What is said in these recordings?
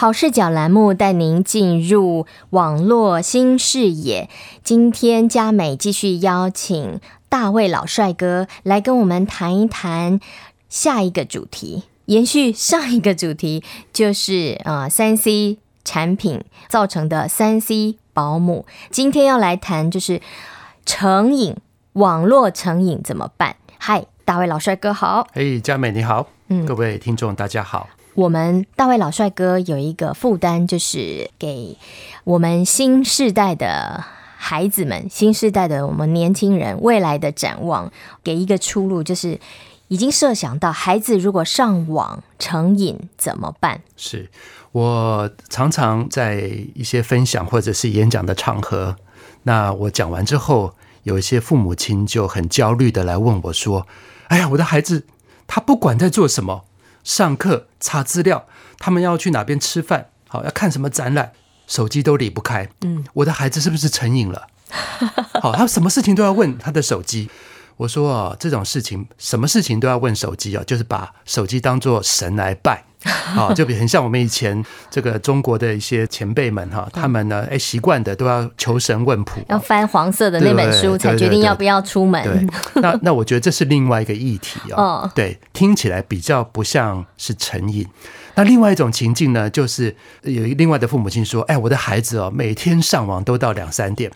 好视角栏目带您进入网络新视野。今天佳美继续邀请大卫老帅哥来跟我们谈一谈下一个主题，延续上一个主题，就是呃三 C 产品造成的三 C 保姆。今天要来谈就是成瘾，网络成瘾怎么办？嗨，大卫老帅哥好。嘿，佳美你好，嗯，各位听众大家好。我们大卫老帅哥有一个负担，就是给我们新世代的孩子们、新世代的我们年轻人未来的展望，给一个出路，就是已经设想到孩子如果上网成瘾怎么办？是我常常在一些分享或者是演讲的场合，那我讲完之后，有一些父母亲就很焦虑的来问我说：“哎呀，我的孩子他不管在做什么。”上课查资料，他们要去哪边吃饭，好要看什么展览，手机都离不开。嗯，我的孩子是不是成瘾了？好，他什么事情都要问他的手机。我说啊，这种事情，什么事情都要问手机啊，就是把手机当做神来拜。好，就比很像我们以前这个中国的一些前辈们哈，他们呢，哎，习惯的都要求神问卜，要翻黄色的那本书才决定要不要出门。对，那那我觉得这是另外一个议题哦。对，听起来比较不像是成瘾。那另外一种情境呢，就是有另外的父母亲说，哎，我的孩子哦，每天上网都到两三点，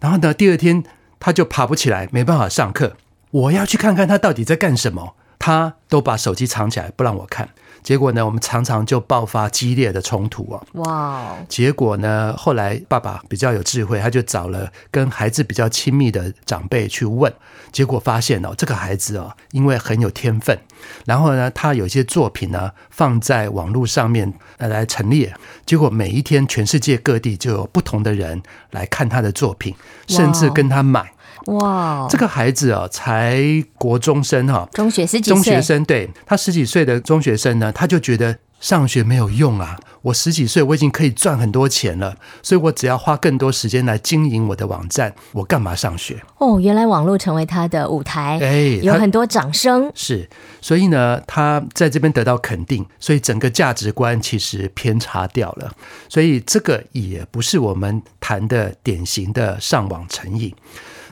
然后呢，第二天他就爬不起来，没办法上课。我要去看看他到底在干什么，他都把手机藏起来不让我看。结果呢，我们常常就爆发激烈的冲突啊！哇！结果呢，后来爸爸比较有智慧，他就找了跟孩子比较亲密的长辈去问，结果发现哦，这个孩子哦，因为很有天分，然后呢，他有一些作品呢放在网络上面来陈列，结果每一天全世界各地就有不同的人来看他的作品，甚至跟他买。哇，这个孩子啊，才国中生哈，中学十几岁，中学生，对，他十几岁的中学生呢，他就觉得上学没有用啊。我十几岁，我已经可以赚很多钱了，所以我只要花更多时间来经营我的网站，我干嘛上学？哦，原来网络成为他的舞台，哎，有很多掌声。是，所以呢，他在这边得到肯定，所以整个价值观其实偏差掉了。所以这个也不是我们谈的典型的上网成瘾。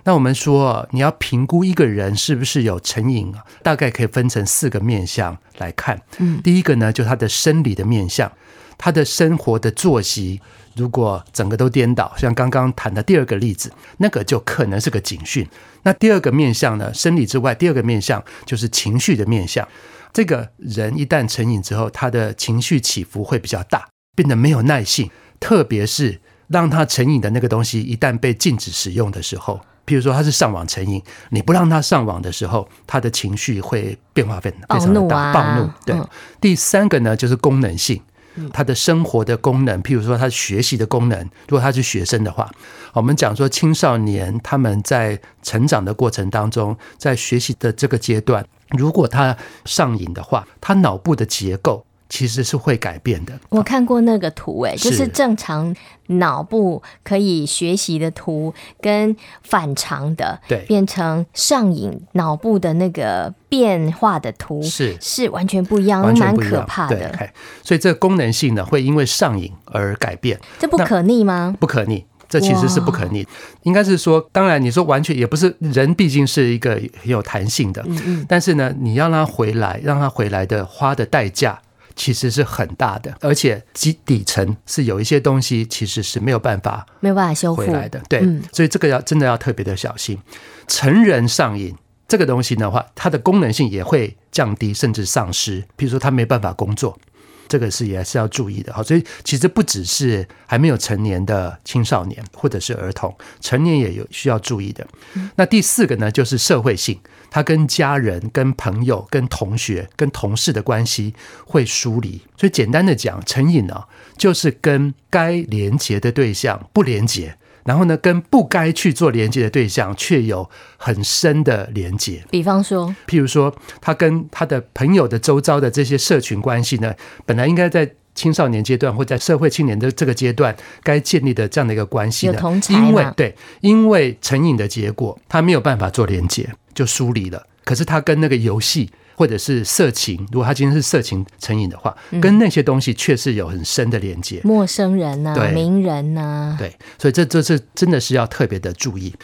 那我们说，你要评估一个人是不是有成瘾啊，大概可以分成四个面向来看。嗯，第一个呢，就他的生理的面向，他的生活的作息如果整个都颠倒，像刚刚谈的第二个例子，那个就可能是个警讯。那第二个面向呢，生理之外，第二个面向就是情绪的面向。这个人一旦成瘾之后，他的情绪起伏会比较大，变得没有耐性，特别是让他成瘾的那个东西一旦被禁止使用的时候。譬如说他是上网成瘾，你不让他上网的时候，他的情绪会变化非非常的大，暴怒。对，第三个呢就是功能性，他的生活的功能，譬如说他学习的功能，如果他是学生的话，我们讲说青少年他们在成长的过程当中，在学习的这个阶段，如果他上瘾的话，他脑部的结构。其实是会改变的。我看过那个图，哎，就是正常脑部可以学习的图，跟反常的，对，变成上瘾脑部的那个变化的图，是是完全不一样，蛮可怕的。对，所以这个功能性呢，会因为上瘾而改变。这不可逆吗？不可逆，这其实是不可逆。应该是说，当然你说完全也不是，人毕竟是一个很有弹性的。嗯嗯。但是呢，你要让他回来，让他回来的花的代价。其实是很大的，而且基底层是有一些东西，其实是没有办法没有办法修复回来的。对，所以这个要真的要特别的小心。成人上瘾这个东西的话，它的功能性也会降低，甚至丧失。比如说，他没办法工作。这个是也是要注意的哈，所以其实不只是还没有成年的青少年或者是儿童，成年也有需要注意的。那第四个呢，就是社会性，他跟家人、跟朋友、跟同学、跟同事的关系会疏离。所以简单的讲，成瘾呢，就是跟该连结的对象不连接。然后呢，跟不该去做连接的对象却有很深的连接。比方说，譬如说，他跟他的朋友的周遭的这些社群关系呢，本来应该在青少年阶段或在社会青年的这个阶段该建立的这样的一个关系呢，因为对，因为成瘾的结果，他没有办法做连接，就疏离了。可是他跟那个游戏或者是色情，如果他今天是色情成瘾的话，跟那些东西确实有很深的连接。陌生人呐、啊，名人呐、啊，对，所以这这是真的是要特别的注意。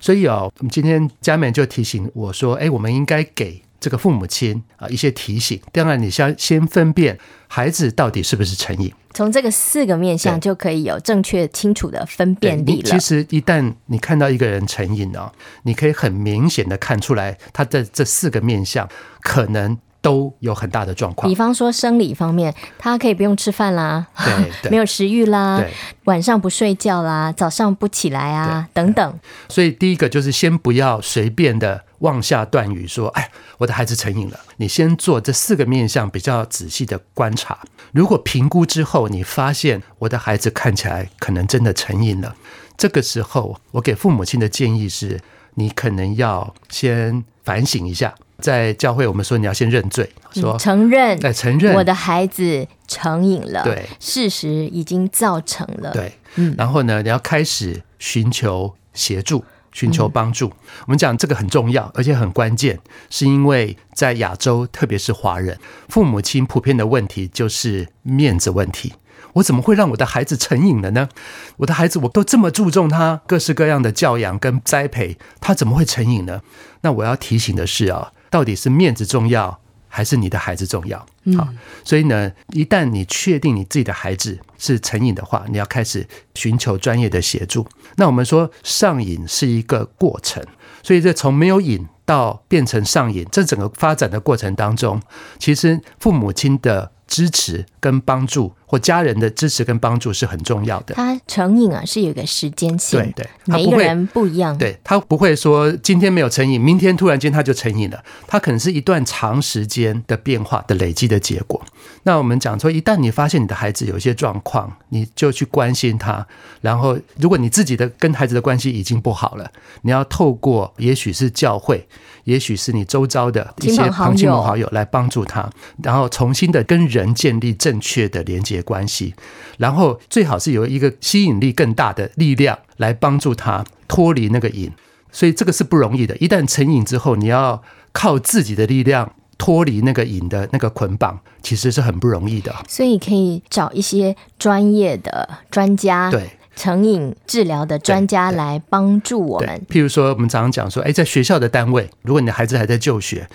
所以哦，我们今天佳美就提醒我说，哎，我们应该给这个父母亲啊一些提醒。当然，你先先分辨孩子到底是不是成瘾。从这个四个面向就可以有正确清楚的分辨力了。其实一旦你看到一个人成瘾哦，你可以很明显的看出来他的这四个面向可能都有很大的状况。比方说生理方面，他可以不用吃饭啦，对，对 没有食欲啦，对，晚上不睡觉啦，早上不起来啊，等等。所以第一个就是先不要随便的妄下断语说，哎，我的孩子成瘾了。你先做这四个面向比较仔细的观察。如果评估之后，你发现我的孩子看起来可能真的成瘾了，这个时候我给父母亲的建议是，你可能要先反省一下。在教会，我们说你要先认罪，说、嗯、承认，哎，承认我的孩子成瘾了，对，事实已经造成了，对，嗯，然后呢，你要开始寻求协助。寻求帮助，我们讲这个很重要，而且很关键，是因为在亚洲，特别是华人，父母亲普遍的问题就是面子问题。我怎么会让我的孩子成瘾了呢？我的孩子我都这么注重他各式各样的教养跟栽培，他怎么会成瘾呢？那我要提醒的是啊，到底是面子重要，还是你的孩子重要？好，所以呢，一旦你确定你自己的孩子是成瘾的话，你要开始寻求专业的协助。那我们说上瘾是一个过程，所以这从没有瘾到变成上瘾，这整个发展的过程当中，其实父母亲的支持跟帮助，或家人的支持跟帮助是很重要的。他成瘾啊，是有一个时间性，对对，每一个人不一样。对，他不会说今天没有成瘾，明天突然间他就成瘾了。他可能是一段长时间的变化的累积的结果。那我们讲说，一旦你发现你的孩子有一些状况，你就去关心他。然后，如果你自己的跟孩子的关系已经不好了，你要透过也许是教会，也许是你周遭的一些朋亲朋好友来帮助他，然后重新的跟人建立正确的连接关系。然后最好是有一个吸引力更大的力量来帮助他脱离那个瘾。所以这个是不容易的。一旦成瘾之后，你要靠自己的力量。脱离那个瘾的那个捆绑，其实是很不容易的。所以可以找一些专业的专家，对成瘾治疗的专家来帮助我们。譬如说，我们常常讲说，哎，在学校的单位，如果你的孩子还在就学。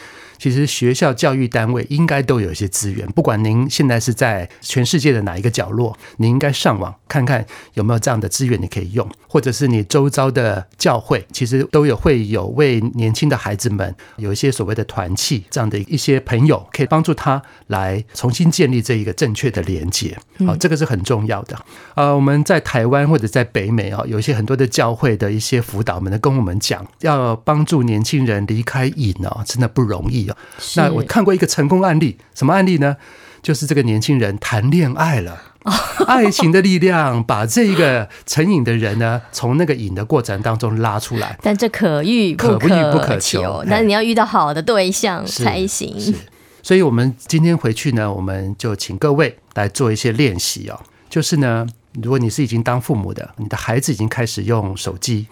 其实学校教育单位应该都有一些资源，不管您现在是在全世界的哪一个角落，你应该上网看看有没有这样的资源你可以用，或者是你周遭的教会，其实都有会有为年轻的孩子们有一些所谓的团契这样的一些朋友，可以帮助他来重新建立这一个正确的连接。好，这个是很重要的。呃，我们在台湾或者在北美啊，有一些很多的教会的一些辅导们呢跟我们讲，要帮助年轻人离开瘾哦，真的不容易哦。那我看过一个成功案例，什么案例呢？就是这个年轻人谈恋爱了，爱情的力量把这个成瘾的人呢，从那个瘾的过程当中拉出来。但这可遇不可求，不可求，那你要遇到好的对象才行。是，所以我们今天回去呢，我们就请各位来做一些练习哦。就是呢，如果你是已经当父母的，你的孩子已经开始用手机。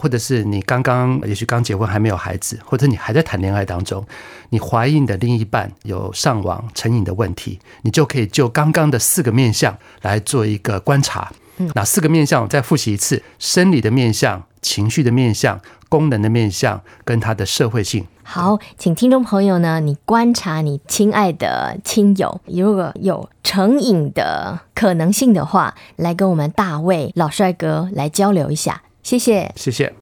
或者是你刚刚也许刚结婚还没有孩子，或者你还在谈恋爱当中，你怀疑你的另一半有上网成瘾的问题，你就可以就刚刚的四个面相来做一个观察。嗯，哪四个面相？我再复习一次：生理的面相、情绪的面相、功能的面相，跟他的社会性。好，请听众朋友呢，你观察你亲爱的亲友，如果有成瘾的可能性的话，来跟我们大卫老帅哥来交流一下。谢谢，谢谢。